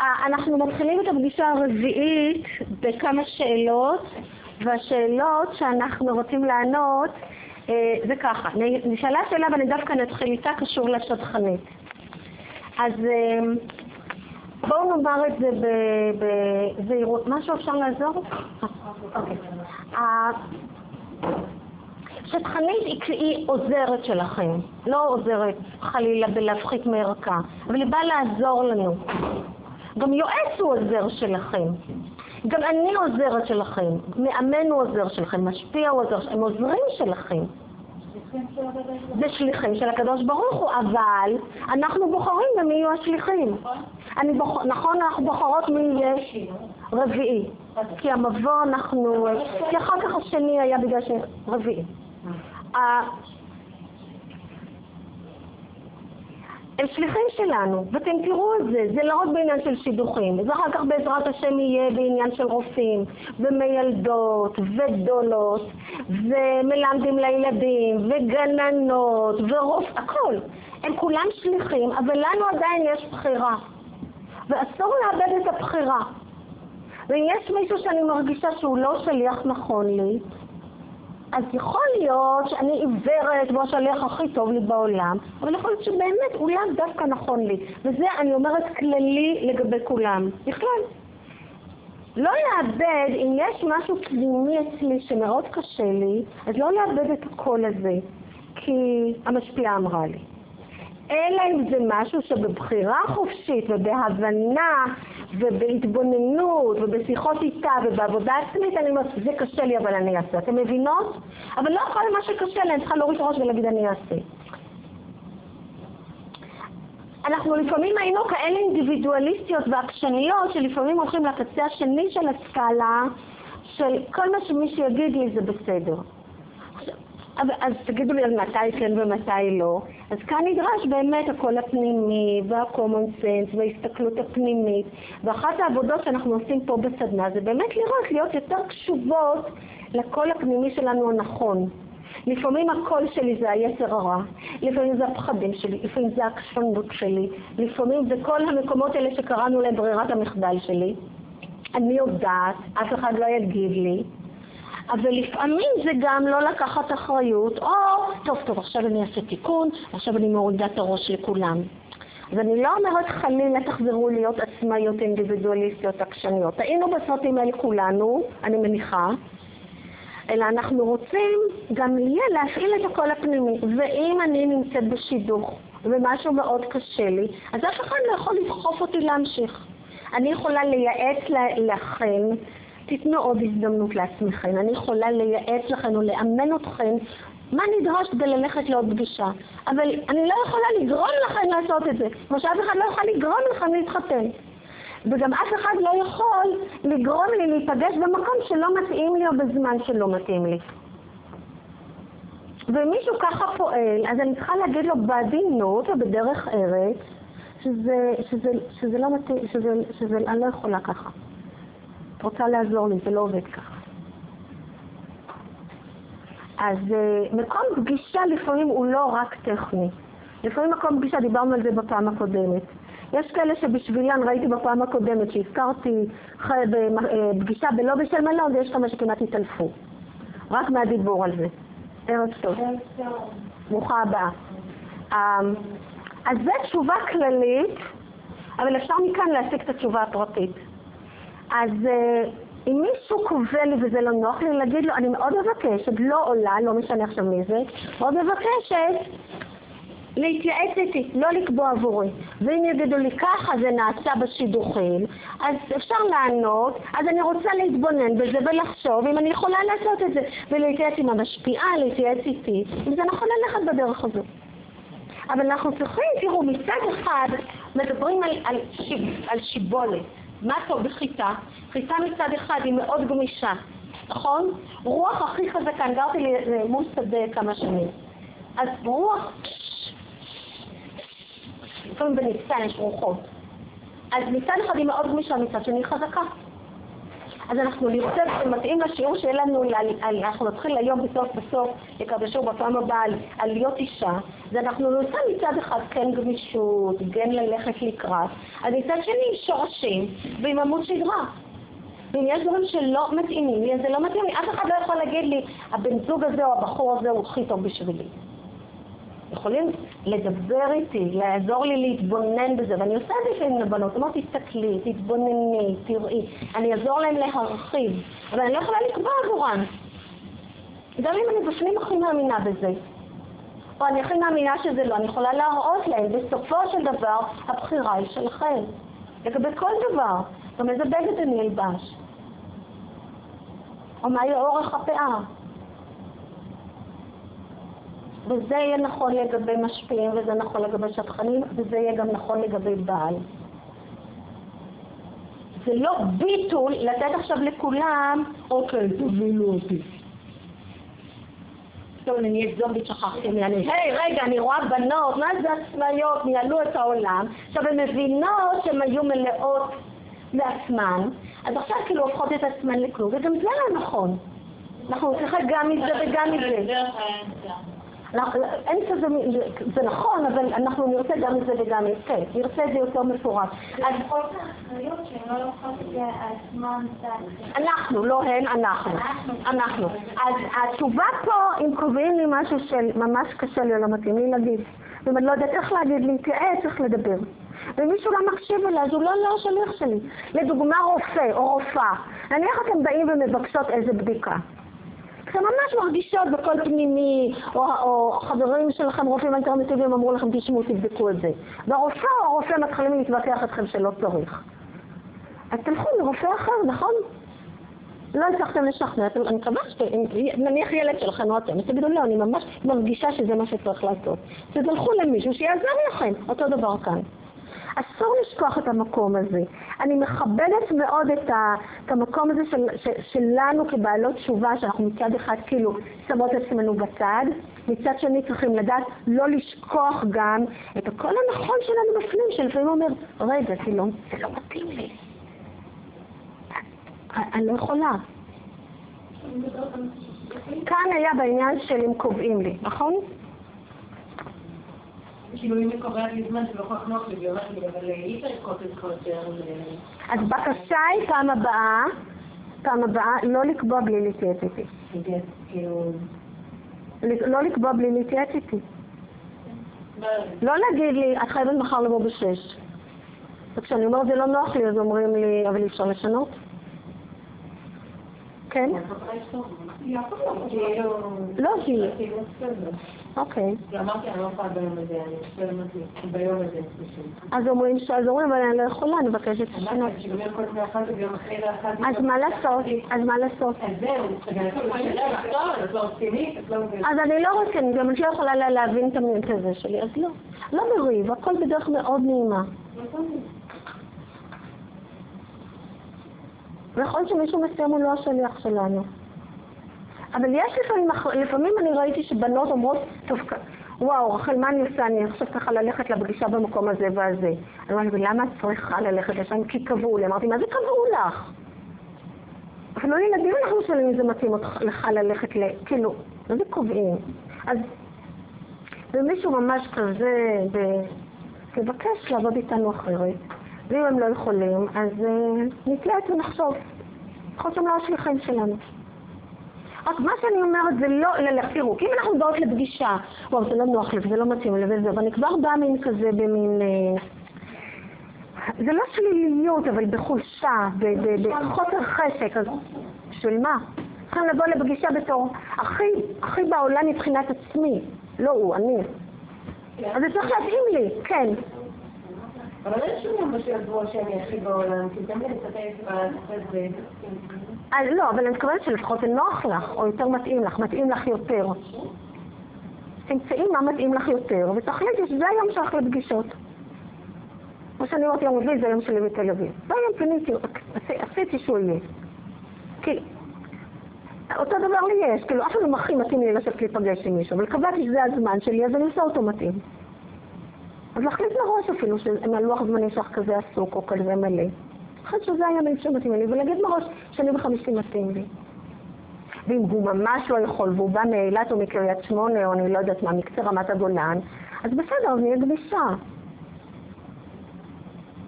אה, אנחנו מתחילים את הפגישה הרביעית בכמה שאלות, והשאלות שאנחנו רוצים לענות אה, זה ככה, נשאלה שאלה ואני דווקא נתחיל איתה, קשור לשטחנית. אז אה, בואו נאמר את זה בזהירות. משהו אפשר לעזור? אוקיי. שטחנית היא, עוזרת שלכם, לא עוזרת חלילה בלהפחית מערכה, אבל היא באה לעזור לנו. גם יועץ הוא עוזר שלכם. גם אני עוזרת שלכם, מאמן הוא עוזר שלכם, משפיע הוא עוזר שלכם, הם עוזרים שלכם. זה שליחים של הקדוש ברוך הוא, אבל אנחנו בוחרים במי יהיו השליחים. אני בוח... נכון, אנחנו בוחרות מי יהיה רביעי. כי המבוא אנחנו... כי אחר כך השני היה בגלל שרביעי. הם שליחים שלנו, ואתם תראו את זה, זה לא רק בעניין של שידוכים, זה אחר כך בעזרת השם יהיה בעניין של רופאים, ומיילדות, ודולות, ומלמדים לילדים, וגננות, ורופ... הכל. הם כולם שליחים, אבל לנו עדיין יש בחירה. ואסור לאבד את הבחירה. ואם יש מישהו שאני מרגישה שהוא לא שליח נכון לי, אז יכול להיות שאני עיוורת והוא השליח הכי טוב לי בעולם, אבל יכול להיות שבאמת הוא לאו דווקא נכון לי. וזה, אני אומרת, כללי לגבי כולם. בכלל. לא לאבד, אם יש משהו פנימי אצלי שמאוד קשה לי, אז לא לאבד את הקול הזה, כי המשפיעה אמרה לי. אלא אם זה משהו שבבחירה חופשית ובהבנה ובהתבוננות ובשיחות איתה ובעבודה עצמית, אני אומרת, זה קשה לי אבל אני אעשה. אתם מבינות? אבל לא כל מה שקשה לי, אני צריכה להוריד ראש ולהגיד אני אעשה. אנחנו לפעמים היינו כאלה אינדיבידואליסטיות ועקשניות, שלפעמים הולכים לקצה השני של הסקאלה, של כל מה שמישהו יגיד לי זה בסדר. אז תגידו לי על מתי כן ומתי לא. אז כאן נדרש באמת הקול הפנימי וה-common sense וההסתכלות הפנימית. ואחת העבודות שאנחנו עושים פה בסדנה זה באמת לראות, להיות יותר קשובות לקול הפנימי שלנו הנכון. לפעמים הקול שלי זה היצר הרע, לפעמים זה הפחדים שלי, לפעמים זה העקשנות שלי, לפעמים זה כל המקומות האלה שקראנו להם ברירת המחדל שלי. אני יודעת, אף אחד לא יגיד לי, אבל לפעמים זה גם לא לקחת אחריות, או, טוב, טוב, עכשיו אני אעשה תיקון, עכשיו אני מורידה את הראש לכולם. אז אני לא אומרת חלילה תחזרו להיות עצמאיות אינדיבידואליסטיות עקשניות. היינו בסרטים האלה כולנו, אני מניחה, אלא אנחנו רוצים גם יהיה להפעיל את הקול הפנימי. ואם אני נמצאת בשידוך ומשהו מאוד קשה לי, אז אף אחד לא יכול לדחוף אותי להמשיך. אני יכולה לייעץ לכם תיתנו עוד הזדמנות לעצמכם. אני יכולה לייעץ לכם או לאמן אתכם מה נדרש כדי ללכת לעוד פגישה. אבל אני לא יכולה לגרום לכם לעשות את זה, כמו שאף אחד לא יכול לגרום לכם להתחתן. וגם אף אחד לא יכול לגרום לי להיפגש במקום שלא מתאים לי או בזמן שלא מתאים לי. ומישהו ככה פועל, אז אני צריכה להגיד לו בעדינות ובדרך ארץ שזה, שזה, שזה לא מתאים, שזה, שזה, אני לא יכולה ככה. רוצה לעזור לי, זה לא עובד ככה. אז uh, מקום פגישה לפעמים הוא לא רק טכני. לפעמים מקום פגישה, דיברנו על זה בפעם הקודמת. יש כאלה שבשבילן, ראיתי בפעם הקודמת שהזכרתי פגישה בלא בשל מלון, ויש כמה שכמעט התעלפו. רק מהדיבור על זה. ערב טוב. ברוכה הבאה. Um, אז זו תשובה כללית, אבל אפשר מכאן להשיג את התשובה הפרטית. אז אה, אם מישהו קובע לי וזה לא נוח לי, להגיד לו, אני מאוד מבקשת, לא עולה, לא משנה עכשיו מי זה, מאוד מבקשת להתייעץ איתי, לא לקבוע עבורי. ואם יגידו לי ככה זה נעשה בשידוכים, אז אפשר לענות, אז אני רוצה להתבונן בזה ולחשוב אם אני יכולה לעשות את זה, ולהתייעץ עם המשפיעה, להתייעץ איתי, אם זה נכון ללכת בדרך הזו. אבל אנחנו צריכים, תראו, מצד אחד מדברים על, על, על שיבולת. מה טוב בחיטה? חיטה מצד אחד היא מאוד גמישה, נכון? רוח הכי חזקה, אני גרתי מול שדה כמה שנים. אז רוח, לפעמים בניצן יש רוחות. אז מצד אחד היא מאוד גמישה, מצד שני היא חזקה. אז אנחנו נרצה, זה מתאים לשיעור שיהיה לנו, אנחנו נתחיל היום בסוף בסוף, לקראת השיעור בפעם הבאה על להיות אישה, אז אנחנו נעשה מצד אחד כן גמישות, כן ללכת לקראת, אז מצד שני שורשים ועם עמוד שדרה. ואם יש דברים שלא מתאימים לי, אז זה לא מתאים לי. אף אחד לא יכול להגיד לי, הבן זוג הזה או הבחור הזה הוא הכי טוב בשבילי. יכולים לדבר איתי, לעזור לי להתבונן בזה, ואני עושה את זה לפעמים לבנות, אומרת, תסתכלי, תתבונני, תראי, אני אעזור להם להרחיב, אבל אני לא יכולה לקבוע עבורן. גם אם אני בפנים הכי מאמינה בזה, או אני הכי מאמינה שזה לא, אני יכולה להראות להם, בסופו של דבר הבחירה היא שלכם, לגבי כל דבר, גם איזה בגד אני אלבש, או מה יהיה אורך הפאה. וזה יהיה נכון לגבי משפיעים, וזה נכון לגבי שטחנים, וזה יהיה גם נכון לגבי בעל. זה לא ביטול לתת עכשיו לכולם, אוקיי, תובילו אותי. טוב, אני אהיה זומבית, שכחתי מי אני. היי, רגע, אני רואה בנות, מה זה עצמאיות, ניהלו את העולם. עכשיו, הן מבינות שהן היו מלאות לעצמן, אז עכשיו כאילו הופכות את עצמן לכלום, וגם זה לא נכון. אנחנו צריכים גם מזה וגם מזה. אין כזה, זה נכון, אבל אנחנו נרצה גם את זה וגם את זה, נרצה את זה יותר מפורט. אז אנחנו, לא הן, אנחנו. אנחנו. אז התשובה פה, אם קובעים לי משהו שממש קשה לי או לא מתאים לי להגיד, ואם אני לא יודעת איך להגיד, להתייעץ, איך לדבר. ומישהו לא מקשיב אליי, אז הוא לא לא השליח שלי. לדוגמה רופא או רופאה, נניח אתם באים ומבקשות איזה בדיקה. אתן ממש מרגישות בכל פנימי, או, או חברים שלכם, רופאים אלטרנטיביים, אמרו לכם, תשמעו, תבדקו את זה. והרופא או הרופא מתחילים להתווכח אתכם שלא צריך. אז תלכו לרופא אחר, נכון? לא הצלחתם לשכנע, אני מקווה ש... נניח ילד שלכם או אתם, תגידו לא, אני ממש מרגישה שזה מה שצריך לעשות. תלכו למישהו שיעזר לכם, אותו דבר כאן. אסור לשכוח את המקום הזה. אני מכבדת מאוד את, ה, את המקום הזה של, של, שלנו כבעלות תשובה, שאנחנו מצד אחד כאילו שמות עצמנו בצד, מצד שני צריכים לדעת לא לשכוח גם את הקול הנכון שלנו בפנים, שלפעמים אומר, רגע, זה לא, זה לא מתאים לי. אני לא יכולה. כאן היה בעניין של אם קובעים לי, נכון? כאילו אם היא קובעת לי זמן שלא כל כך נוח לי, אבל אי אפשר לקרות את זה יותר... אז בקשה היא פעם הבאה, פעם הבאה, לא לקבוע בלי להתייעץ איתי. כאילו- לא לקבוע בלי להתייעץ איתי. לא להגיד לי, את חייבת מחר לבוא בשש. וכשאני אומרת זה לא נוח לי, אז אומרים לי, אבל אי אפשר לשנות. כן? לא, כי... אוקיי. אמרתי, אני לא יכולה ביום הזה, אני ביום הזה. אז אומרים, אז אומרים, אבל אני לא יכולה, אני מבקשת לשנות. אז מה לעשות? אז מה לעשות? אז אני לא רצינית, גם אני לא יכולה להבין את הזה שלי, אז לא. לא בריב, הכל בדרך מאוד נעימה. ויכול להיות שמישהו מסוים הוא לא השליח שלנו. אבל יש לפעמים, לפעמים אני ראיתי שבנות אומרות, טוב, וואו, רחל, מה אני עושה? אני עכשיו צריכה ללכת לפגישה במקום הזה והזה. אני אומרת, למה את צריכה ללכת לשם? כי קבעו לי. אמרתי, מה זה קבעו לך? אפילו ילדים אנחנו שואלים אם זה מתאים לך ללכת ל... כאילו, מה זה קובעים? אז ומישהו ממש כזה, תבקש לעבוד איתנו אחרת. ואם הם לא יכולים, אז uh, נתלעט ונחשוב. יכול להיות שהם לא השליחים שלנו. רק מה שאני אומרת זה לא, תראו, אם אנחנו באות לפגישה, וואו, זה לא נוח לי וזה לא מתאים לי וזה, ואני כבר באה מין כזה במין... אה, זה לא שליליות, אבל בחולשה, בחוסר חשק, אז בשביל מה? צריכים לבוא לפגישה בתור הכי, הכי בעולם מבחינת עצמי, לא הוא, אני. אז זה צריך להתאים לי, כן. אבל אין שום דבר שידוע שאני הכי בעולם, כי תמיד אז לא, אבל אני מתכוונת שלפחות זה נוח לך, או יותר מתאים לך, מתאים לך יותר. תמצאי מה מתאים לך יותר, ותחליטי שזה היום שלך לפגישות. כמו שאני אומרת יום רביעי, זה היום שלי בתל אביב. והיום פיניתי, עשיתי שהוא יהיה. כי אותו דבר לי יש, כאילו אף אחד לא הכי מתאים לי לשבת להיפגש עם מישהו, אבל קבעתי שזה הזמן שלי, אז אני עושה אותו מתאים. אז להחליט מראש אפילו, אם הלוח זמנים שלך כזה עסוק או כזה מלא. אחרי שזה היה מין שמתאים לי, ולהגיד מראש שאני בחמישי מתאים לי. ואם הוא ממש לא יכול, והוא בא מאילת או מקריית שמונה, או אני לא יודעת מה, מקצה רמת הגולן, אז בסדר, אז נהיה גמישה.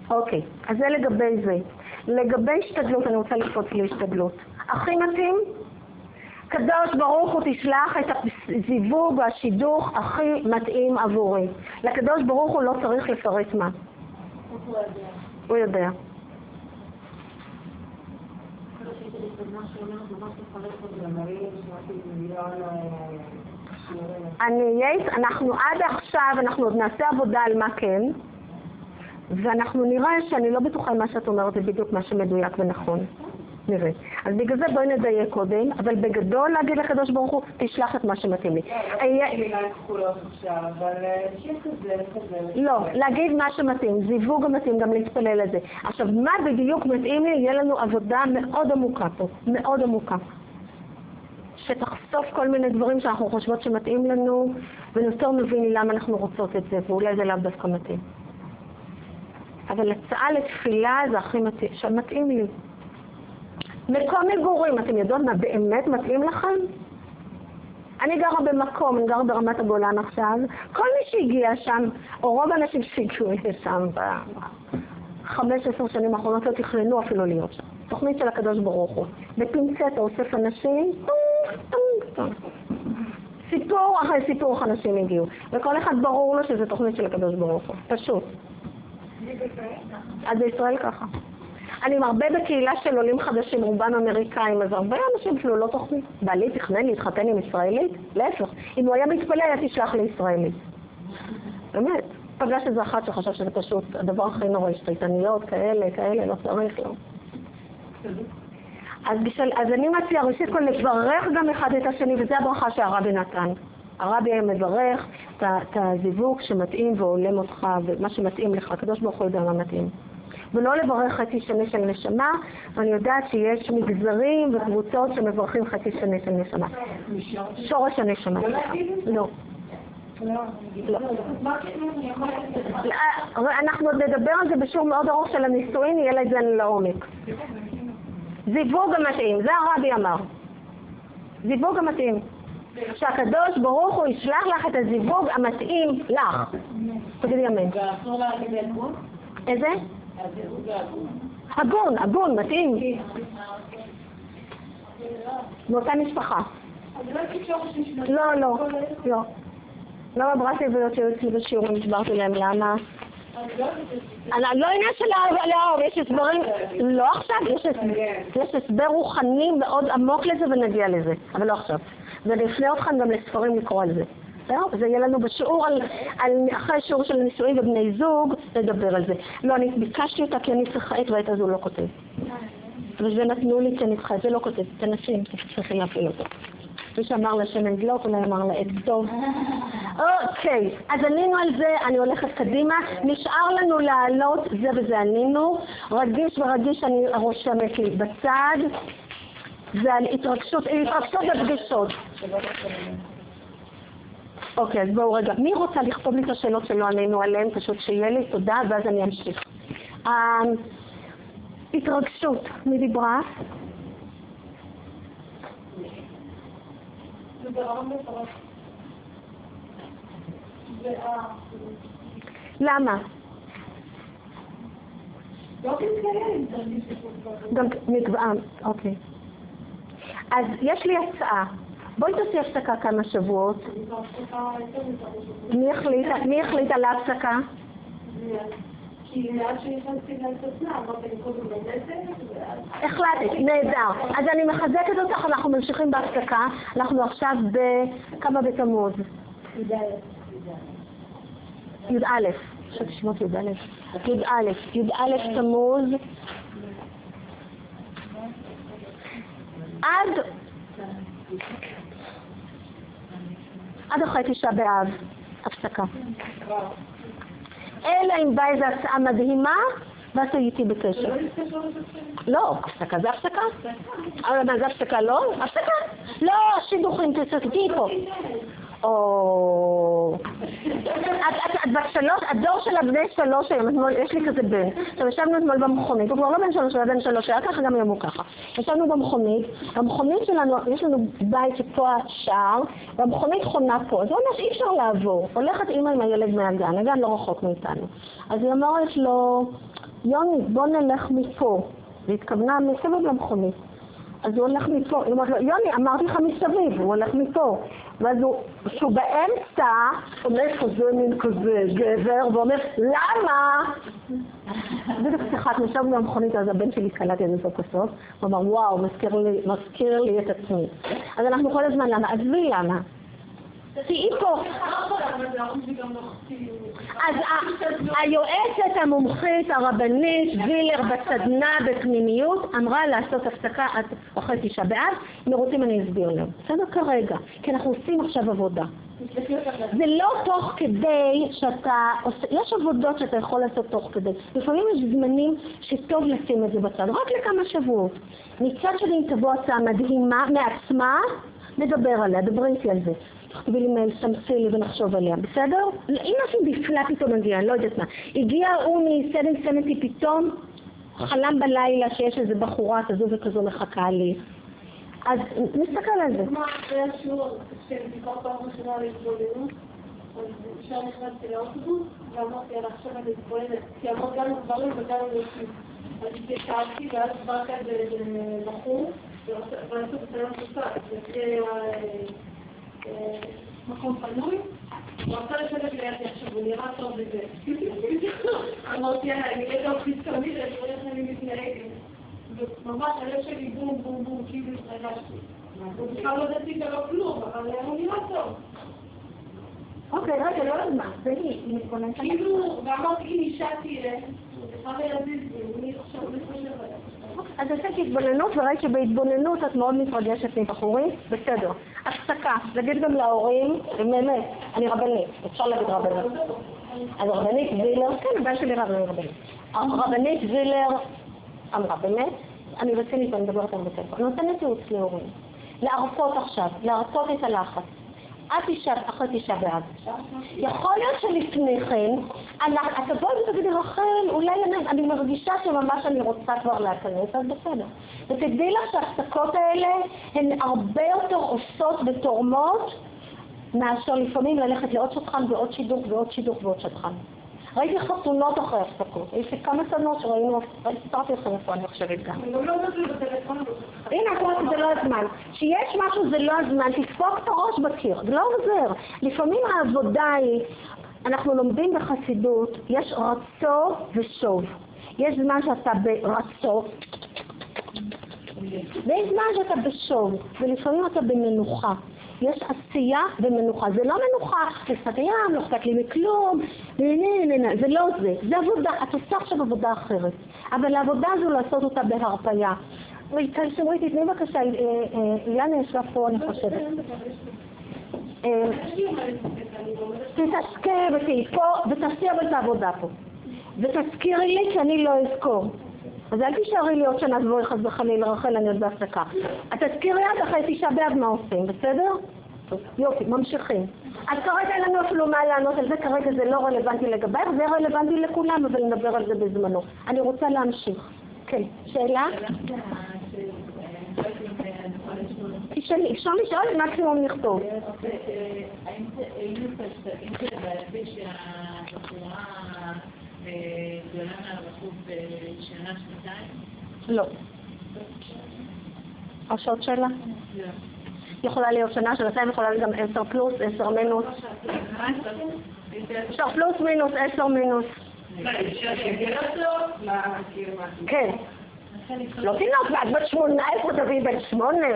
אוקיי, אז זה לגבי זה. לגבי השתדלות, אני רוצה לקפוץ להשתדלות. הכי מתאים? קדוש ברוך הוא תשלח את הזיווג והשידוך הכי מתאים עבורי. לקדוש ברוך הוא לא צריך לפרט מה. הוא יודע. אני אהיה, אנחנו עד עכשיו, אנחנו עוד נעשה עבודה על מה כן, ואנחנו נראה שאני לא בטוחה מה שאת אומרת זה בדיוק מה שמדויק ונכון. נראה. אז בגלל זה בואי נדייק קודם, אבל בגדול להגיד לקדוש ברוך הוא, תשלח את מה שמתאים לי. לא, להגיד מה שמתאים, זיווג המתאים, גם להתפלל לזה. עכשיו, מה בדיוק מתאים לי? יהיה לנו עבודה מאוד עמוקה פה, מאוד עמוקה. שתחשוף כל מיני דברים שאנחנו חושבות שמתאים לנו, ונותר מבין למה אנחנו רוצות את זה, ואולי זה לאו דווקא מתאים. אבל הצעה לתפילה זה הכי מתאים, שמתאים לי. מקום מגורים, אתם יודעות מה באמת מתאים לכם? אני גרה במקום, אני גרה ברמת הגולן עכשיו, כל מי שהגיע שם, או רוב האנשים שהגיעו לשם בחמש עשר שנים האחרונות לא תכננו אפילו להיות שם. תוכנית של הקדוש ברוך הוא. בפינצטה אוסף אנשים, סיפור אחרי סיפור אנשים הגיעו. וכל אחד ברור לו שזו תוכנית של הקדוש ברוך הוא. פשוט. אז בישראל ככה. אני מרבה בקהילה של עולים חדשים, רובם אמריקאים, אז הרבה אנשים אפילו לא תוכנית. בעלי תכנן להתחתן עם ישראלית? להפך, אם הוא היה מתפלא, היה תשלח לישראלית. באמת. פגש איזה אחת שחשב שזה פשוט הדבר הכי נורא, שטייטניות, כאלה, כאלה, לא צריך, לא. אז, בשביל, אז אני מציעה ראשית כל לברך גם אחד את השני, וזו הברכה שהרבי נתן. הרבי היה מברך את הזיווג שמתאים והולם אותך, ומה שמתאים לך, הקדוש ברוך הוא יודע מה מתאים. ולא לברך חצי שני של נשמה, ואני יודעת שיש מגזרים וקבוצות שמברכים חצי שני של נשמה. שורש הנשמה. לא. לא. אנחנו עוד נדבר על זה בשיעור מאוד ארוך של הנישואין, יהיה לזה לעומק. זיווג המתאים, זה הרבי אמר. זיווג המתאים. שהקדוש ברוך הוא ישלח לך את הזיווג המתאים לך. תגידי אמן. איזה? הגון, הגון, מתאים. מאותה משפחה. לא, לא, לא. לא בברתי עבודות שהיו אצלי בשיעורים, הסברתי להם למה. לא עניין של לאהוב, יש הסברים, לא עכשיו, יש הסבר רוחני מאוד עמוק לזה ונגיע לזה, אבל לא עכשיו. ואני אפנה אתכם גם לספרים לקרוא על זה. בסדר? זה יהיה לנו בשיעור על, על אחרי שיעור של נישואים ובני זוג, לדבר על זה. לא, אני ביקשתי אותה כי אני צריכה את ואת אז הוא לא כותב. וזה נתנו לי כי אני זה לא כותב, תנסים, צריכים להפעיל אותו. מי שאמר לה שמן גלוק, אולי אמר לה עץ טוב. אוקיי, אז ענינו על זה, אני הולכת קדימה. נשאר לנו לעלות, זה וזה ענינו. רגיש ורגיש אני רושמת לי בצד. זה על התרגשות, התרגשות בפגישות. אוקיי, אז בואו רגע. מי רוצה לכתוב לי את השאלות שלא ענינו עליהן? פשוט שיהיה לי תודה, ואז אני אמשיך. התרגשות, מי דיברה? למה? גם נקבעה, אוקיי. אז יש לי הצעה. בואי תעשי הפסקה כמה שבועות. מי החליט על ההפסקה? החלטת, נהדר. אז אני מחזקת אותך, אנחנו ממשיכים בהפסקה. אנחנו עכשיו בכמה בתמוז? י"א. חשבתי שמות י"א. י"א. י"א תמוז. עד עד אחרי תשעה באב, הפסקה. אלא אם באה איזו הצעה מדהימה, ואז הייתי בקשר. לא, הפסקה זה הפסקה. אבל מה זה הפסקה? לא? הפסקה. לא, שידוכים, תסתכלי פה. או... את, את, את בת הדור של הבני שלוש היום, אתמול, יש לי כזה בן. עכשיו ישבנו אתמול במכונית, הוא כבר לא בן שלוש, הוא היה בן שלוש, היה ככה גם היום הוא ככה. ישבנו במכונית, במכונית שלנו, יש לנו בית שפה השער, והמכונית חונה פה, הוא אומר שאי אפשר לעבור. הולכת אימא עם הילד מהגן, הגן לא רחוק מאיתנו. אז היא אומרת לו, יוני, בוא נלך מפה. והתכוונה מסביב למכונית. אז הוא הולך מפה, היא אומרת לו, יוני, אמרתי לך מסביב, הוא הולך מפה. ואז הוא, כשהוא באמצע, עומד כזה מין כזה גבר, ואומר, למה? בדיוק שיחקנו, ישבנו במכונית, אז הבן שלי קלט את זה סוף הסוף, הוא אמר, וואו, מזכיר לי, מזכיר לי את עצמי. אז אנחנו כל הזמן, למה? עזבי למה. תהיי פה. אז היועצת המומחית הרבנית וילר בסדנה בפנימיות אמרה לעשות הפסקה עד אחרי תשעה באב, אם רוצים אני אסביר להם. בסדר כרגע, כי אנחנו עושים עכשיו עבודה. זה לא תוך כדי שאתה עושה, יש עבודות שאתה יכול לעשות תוך כדי. לפעמים יש זמנים שטוב לשים את זה בצד, רק לכמה שבועות. מצד שני אם תבוא הצעה מדהימה מעצמה, נדבר עליה, דברי איתי על זה. תכתבי לי מייל, סמסי לי ונחשוב עליה, בסדר? אם משהו נפלא פתאום מגיע, אני לא יודעת מה. הגיע הוא מ-770 פתאום, חלם בלילה שיש איזה בחורה כזו וכזו מחכה לי. אז נסתכל על זה. מה, אחרי השיעור, כשביקר פעם ראשונה על התבוננות, אז ישר נכנסתי לאוטובוס, ואמרתי לה עכשיו אני מתבוננת, כי אמרת גם גברים וגם נשים. אז התיישבתי, ואז בא כזה בחור, ורצו בסלון קופסה, זה מקום פנוי, הוא רצה לשבת לידי עכשיו, הוא נראה טוב בזה. אמרתי, יאללה, אני אהיה גם חיצוני, ואני איך אני מתנהגת. ממש הלב שלי בום בום בום, כאילו התרגשתי. הוא בכלל לא דעתי ולא כלום, אבל הוא נראה טוב. אוקיי, רגע, לא היא, היא מתבוננת. כאילו, ואמרתי, אם אישה תראה, הוא בכלל ילדים, אני עכשיו, עליה. אז עשיתי התבוננות וראית שבהתבוננות את מאוד מתרגשת מבחורים, בסדר. הפסקה, נגיד גם להורים, באמת, אני רבנית, אפשר להגיד רבנית. אז רבנית וילר, כן, הבעיה שלי רבנית רבנית. וילר אמרה, באמת, אני רצינית ואני מדברת על בטלפון. אני נותנת ייעוץ להורים. להרפות עכשיו, להרפות את הלחץ. את תשעה, אחרי תשעה באב. יכול להיות שלפני כן, את תבואי ותגידי, רחל, אולי אני, אני מרגישה שממש אני רוצה כבר להיכנס, אז בסדר. ותדעי לך שההפסקות האלה הן הרבה יותר עושות ותורמות מאשר לפעמים ללכת לעוד שטחן ועוד שידוך ועוד שידוך ועוד שטחן. ראיתי חתונות אחרי הפסקות, יש לי כמה סדנות שראינו, סיפרתי לכם איפה אני חושבת גם. הנה, את רואה שזה לא הזמן. כשיש משהו זה לא הזמן, תדפוק את הראש בקיר, זה לא עוזר. לפעמים העבודה היא, אנחנו לומדים בחסידות, יש רצו ושוב. יש זמן שאתה ברצו, ויש זמן שאתה בשוב, ולפעמים אתה במנוחה. יש עשייה ומנוחה. זה לא מנוחה, לשפת הים, לא אכפת לי מכלום, זה לא זה. זה עבודה, את עושה עכשיו עבודה אחרת. אבל העבודה הזו לעשות אותה בהרפייה. שמרית, תתני בבקשה, אילנה ישבה פה, אני חושבת. תתעסקי ותהיי פה, ותעשי אבל את העבודה פה. ותזכירי לי שאני לא אזכור. אז אל תישארי לי עוד שנה תבואי חס וחלילה, רחל, אני עוד בהפסקה. את תזכירי עד אחרי תשעה באב מה עושים, בסדר? יופי, ממשיכים. אז כרגע אין לנו אפילו מה לענות על זה, כרגע זה לא רלוונטי לגבייך, זה רלוונטי לכולם, אבל נדבר על זה בזמנו. אני רוצה להמשיך. כן, שאלה? אפשר לשאול, מקסימום נכתוב. שהבחורה גדולה מהרחוב בשנה, שנתיים? לא. יש עוד שאלה? לא. יכולה להיות שנה, שנתיים יכולה להיות גם עשר פלוס, עשר מינוס. אפשר פלוס מינוס, עשר מינוס. כן. לא תינוק, ואת בת שמונה עשרה תביאי בן שמונה.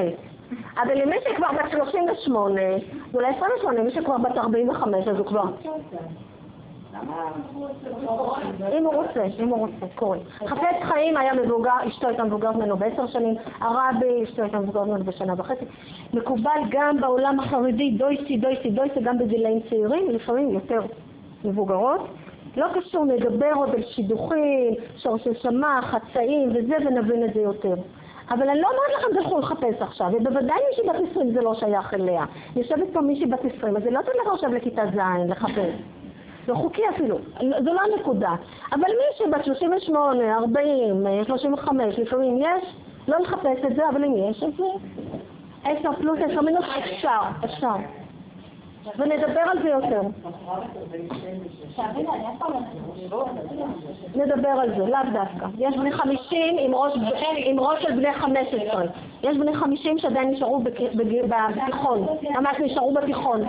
אבל למי שכבר בת שלושים ושמונה, אולי עשרים ושמונה, מי שכבר בת ארבעים וחמש, אז הוא כבר... אם הוא רוצה, אם הוא רוצה, קורה. חפץ חיים היה מבוגר, אשתו הייתה מבוגרת ממנו בעשר שנים, הרבי, אשתו הייתה מבוגרת ממנו בשנה וחצי. מקובל גם בעולם החרדי, דויסי, דויסי, דויסי, גם בגילאים צעירים, לפעמים יותר מבוגרות. לא קשור, נדבר עוד על שידוכים, שורשי שמע, חצאים וזה, ונבין את זה יותר. אבל אני לא אומרת לכם תלכו לחפש עכשיו, ובוודאי מישהי בת 20 זה לא שייך אליה. יושבת פה מישהי בת 20, אז היא לא תלך עכשיו לכיתה ז' לחפש. לא חוקי אפילו, זו לא הנקודה. אבל מישהי בת 38, 40, 35, לפעמים יש, לא לחפש את זה, אבל אם יש, אז 10 פלוס 10 מינוס, אפשר, אפשר. ונדבר על זה יותר. נדבר על זה, לאו דווקא. יש בני חמישים עם ראש, עם ראש של בני חמש עשרה. יש בני חמישים שעדיין נשארו בתיכון, ממש נשארו בתיכון.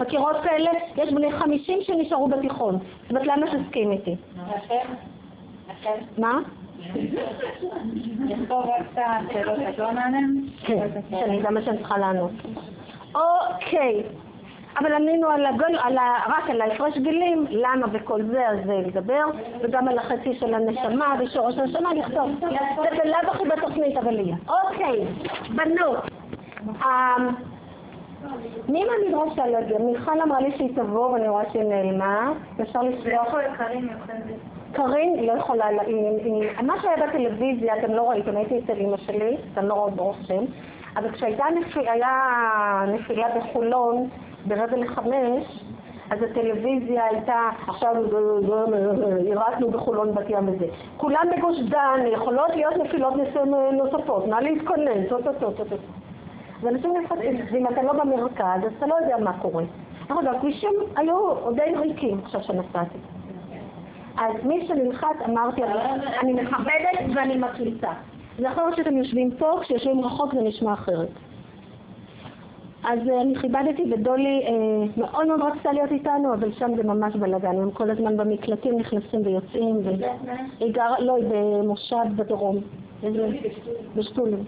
מכירות כאלה? יש בני חמישים שנשארו בתיכון. זאת אומרת, למה תסכים איתי? מה? לכתוב רק את השאלות את לא מעניין? כן, גם מה שאני צריכה לענות. אוקיי, אבל ענינו על הגול, על ה, רק על ההפרש גילים, למה וכל זה, אז זה לדבר, וגם על החצי של הנשמה ושורש הנשמה לכתוב. זה בלאו הכי בתוכנית, אבל יהיה. אוקיי, בנות. אמ, מי מהמדרש להגיע? מיכל אמרה לי שהיא תבוא ואני רואה שהיא נעלמה. אפשר לשלוח... קארין היא לא יכולה, היא- מה שהיה בטלוויזיה, אתם לא ראיתם, הייתי אצל אמא שלי, אתם לא רואות ברושם, אבל כשהייתה נפילה בחולון ברבע לחמש, אז הטלוויזיה הייתה, עכשיו ירדנו בחולון בת ים וזה. כולם בגוש דן, יכולות להיות נפילות נוספות, נא להתכונן, טו טו טו טו. ואנשים נפסים, ואם אתה לא במרכז, אז אתה לא יודע מה קורה. אגב, הכבישים היו די ריקים עכשיו שנסעתי. אז מי שנלחץ, אמרתי, אני- מכבדת ואני מקליטה. זה להיות שאתם יושבים פה, כשיושבים רחוק זה נשמע אחרת. אז אה, אני כיבדתי ודולי אה, מאוד מאוד רצתה להיות איתנו, אבל שם זה ממש בלאגן, הם כל הזמן במקלטים נכנסים ויוצאים. היא גרה, לא, היא במושב בדרום. איזה- בשתולים.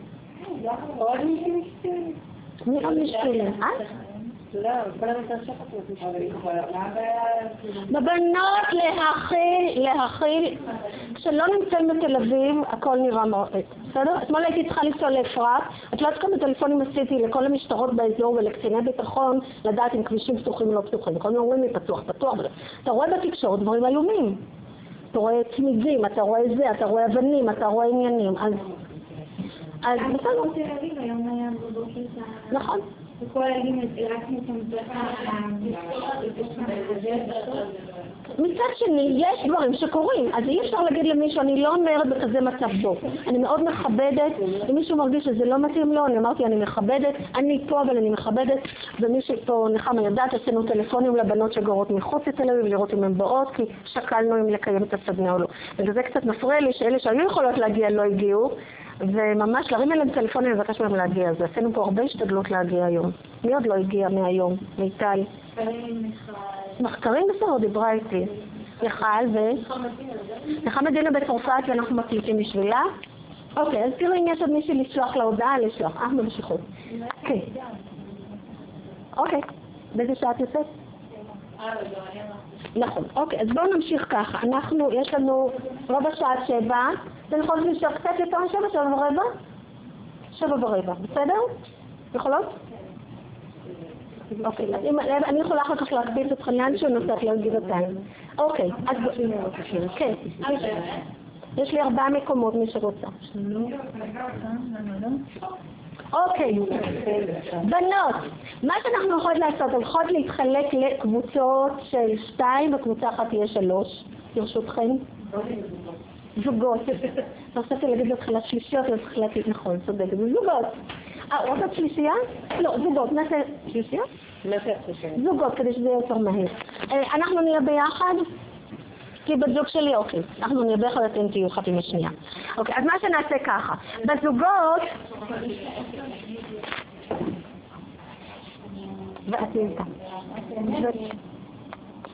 מי עוד משתולים? אה? בבנות להכיל, להכיל, כשלא נמצאים בתל אביב, הכל נראה מאוד, בסדר? אתמול הייתי צריכה לנסוע לאפרת, את לא יודעת כמה טלפונים עשיתי לכל המשטרות באזור ולקציני ביטחון לדעת אם כבישים פתוחים או לא פתוחים. כל הזמן אומרים לי פתוח, פתוח, אתה רואה בתקשורת דברים איומים. אתה רואה צמיגים, אתה רואה זה, אתה רואה אבנים, אתה רואה עניינים, אז... בסדר. נכון. מצד שני, יש דברים שקורים, אז אי אפשר להגיד למישהו, אני לא אומרת בכזה מצב טוב. אני מאוד מכבדת, אם מישהו מרגיש שזה לא מתאים לו, אני אמרתי, אני מכבדת, אני פה אבל אני מכבדת, ומי שפה נחמה יודעת, עשינו טלפונים לבנות שגרות מחוץ לתל אביב, לראות אם הן באות, כי שקלנו אם לקיים את הסדנה או לא. וזה קצת מפריע לי שאלה שהיו יכולות להגיע לא הגיעו, וממש להרים אליהם טלפונים ולבקש מהם להגיע, אז עשינו פה הרבה השתדלות להגיע היום. מי עוד לא הגיע מהיום? מיטל. מחקרים בסדר, דיברה איתי. מיכל ו... נחמה דינה בצרפת ואנחנו מקליטים בשבילה. אוקיי, אז תראי אם יש עוד מישהי לשלוח לה הודעה, לשלוח. אה, במשיכות. כן. אוקיי. באיזה שעה את יוצאת? נכון. אוקיי, אז בואו נמשיך ככה. אנחנו, יש לנו רבע שעה שבע. אתם יכולים לשלוח קצת יותר משבע, שבע ורבע? שבע ורבע, בסדר? יכולות? אוקיי, אז אם- אני יכולה אחר כך להקפיץ אתכם לאן שהוא נוסעת לגבעתיים. אוקיי, אז... כן. יש לי ארבעה מקומות, מי שרוצה. אוקיי, בנות, מה שאנחנו יכולות לעשות, הולכות להתחלק לקבוצות של שתיים, וקבוצה אחת תהיה שלוש, ברשותכן. זוגות. רציתי להגיד בתחילת שלישיות, אז החלטתי, נכון, צודקת, זוגות. אה, רוצות שלישייה? לא, זוגות, נעשה שלישייה? זוגות, כדי שזה יהיה יותר מהיר. אה, אנחנו נהיה ביחד? כי בת זוג שלי, אוקיי. אנחנו נהיה ביחד, אתם תהיו אחת עם השנייה. אוקיי, אז מה שנעשה ככה. בזוגות... ואת.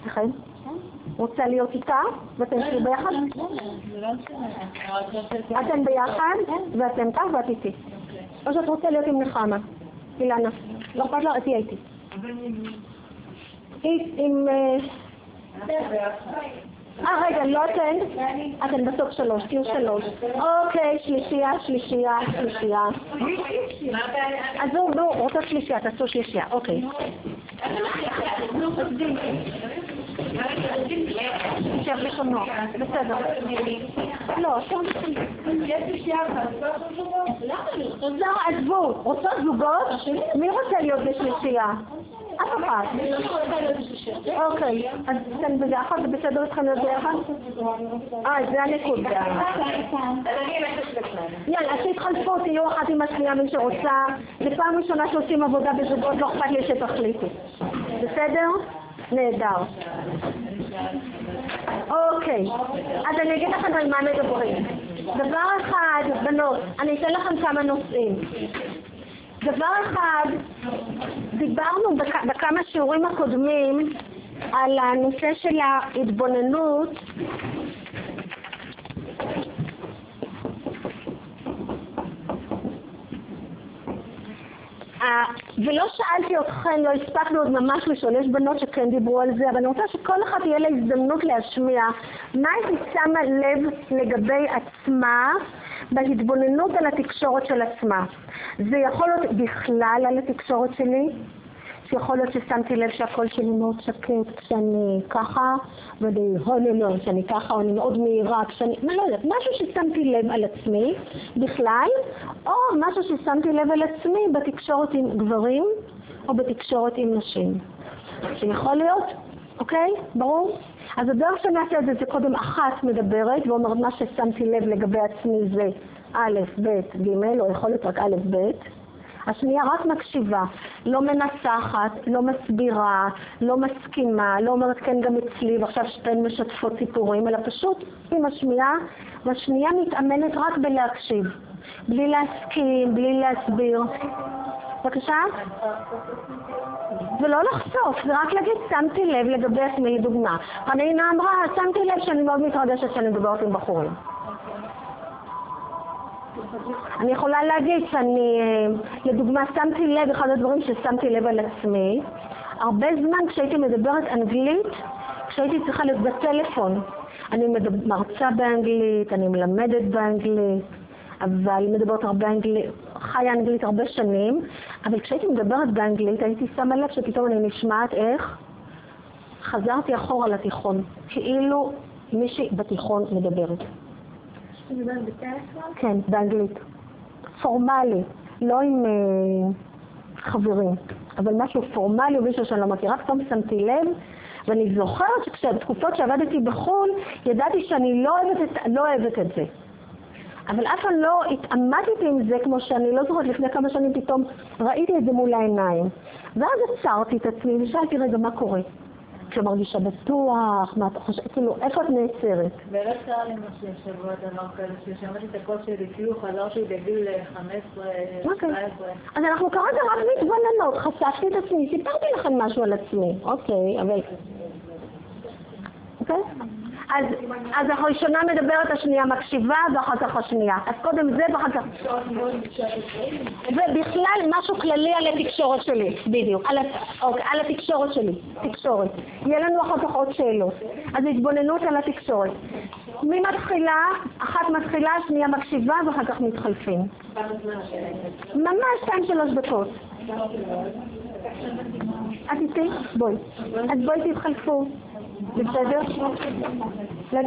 סליחה? רוצה להיות איתה? ואתם תהיו ביחד? אתם ביחד, ואתם כך ואת איתי. או שאת רוצה להיות עם נחמה. אילנה. לא אכפת לה, תהיה איתי. עם... אה, רגע, לא אתן? אתן בסוף שלוש, תהיו שלוש. אוקיי, שלישייה, שלישייה, שלישייה. אז זהו, נו, רוצה שלישייה, תעשו שלישייה, אוקיי. תשב לשונו. בסדר. לא, לשונו. זהו, עזבו. רוצות זוגות? מי רוצה להיות בשלישייה? אף אחד. אוקיי, אז אתם ביחד, זה בסדר איתכם להיות ביחד? אה, זה הנקודה. יאללה, אז תתחלפו, תהיו אחת עם השנייה מי שרוצה. זו פעם ראשונה שעושים עבודה בזוגות, לא אכפת לי שתחליטו. בסדר? נהדר. אוקיי, אז אני אגיד לכם על מה מדברים. דבר אחד, בנות, אני אתן לכם כמה נושאים. דבר אחד, דיברנו בכ- בכמה שיעורים הקודמים על הנושא של ההתבוננות. אה, ולא שאלתי אתכן, לא הספקנו עוד ממש לשאול, יש בנות שכן דיברו על זה, אבל אני רוצה שכל אחת תהיה לה הזדמנות להשמיע מה היא שמה לב לגבי עצמה בהתבוננות על התקשורת של עצמה. זה יכול להיות בכלל על התקשורת שלי, שיכול להיות ששמתי לב שהקול שלי מאוד שקט כשאני ככה, ואני הוללו, שאני ככה, או אני מאוד מהירה כשאני, מה לא יודעת, משהו ששמתי לב על עצמי בכלל, או משהו ששמתי לב על עצמי בתקשורת עם גברים, או בתקשורת עם נשים. שיכול להיות, אוקיי? ברור? אז הדרך שנעשה את זה, זה קודם אחת מדברת ואומרת מה ששמתי לב לגבי עצמי זה א', ב', ג', או יכול להיות רק א', ב', השנייה רק מקשיבה, לא מנסחת, לא מסבירה, לא מסכימה, לא אומרת כן גם אצלי ועכשיו שתיהן משתפות סיפורים, אלא פשוט היא משמיעה, והשנייה מתאמנת רק בלהקשיב, בלי להסכים, בלי להסביר. בבקשה? ולא לחשוף, זה רק להגיד, שמתי לב לגבי עצמי לדוגמה. חנינה אמרה, שמתי לב שאני מאוד מתרגשת שאני מדברת עם בחורים. אני יכולה להגיד שאני, לדוגמה, שמתי לב, אחד הדברים ששמתי לב על עצמי, הרבה זמן כשהייתי מדברת אנגלית, כשהייתי צריכה להיות בטלפון, אני מרצה באנגלית, אני מלמדת באנגלית, אבל מדברת הרבה אנגלית, חיה אנגלית הרבה שנים, אבל כשהייתי מדברת באנגלית הייתי שמה לב שפתאום אני נשמעת איך? חזרתי אחורה לתיכון, כאילו מישהי בתיכון מדברת. מדברת בטלפון? כן, באנגלית. פורמלי, לא עם אה, חברים, אבל משהו פורמלי או מישהו שאני לא מכירה, פתאום שמתי לב, ואני זוכרת שבתקופות שעבדתי בחו"ל, ידעתי שאני לא אוהבת את, לא אוהבת את זה. אבל אף פעם לא התעמתתי עם זה כמו שאני לא זוכרת, לפני כמה שנים פתאום ראיתי את זה מול העיניים. ואז עצרתי את עצמי ושאלתי, רגע, מה קורה? כשמרגישה בטוח, מה אתה חושב, כאילו, איפה את נעצרת? באמת קרה לי משהו השבוע דבר כזה, ששמעתי את הקול שלי, כאילו חזרתי בגיל 15, אוקיי. 17. אז אנחנו כרגע רק מתבוננות, חשפתי את עצמי, סיפרתי לכם משהו על עצמי, אוקיי, אבל... אוקיי? אז, אז הראשונה מדברת, השנייה מקשיבה, ואחר כך השנייה. אז קודם זה ואחר כך... ובכלל משהו כללי על התקשורת שלי, בדיוק, על, אוקיי, על התקשורת שלי, תקשורת. יהיה לנו אחר כך עוד שאלות. אז התבוננות על התקשורת. מי מתחילה? אחת מתחילה, שנייה מקשיבה, ואחר כך מתחלפים. ממש שתיים שלוש דקות. את איתי? בואי. אז בואי תתחלפו. בסדר? לא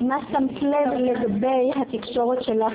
מה שמת לב לגבי התקשורת שלך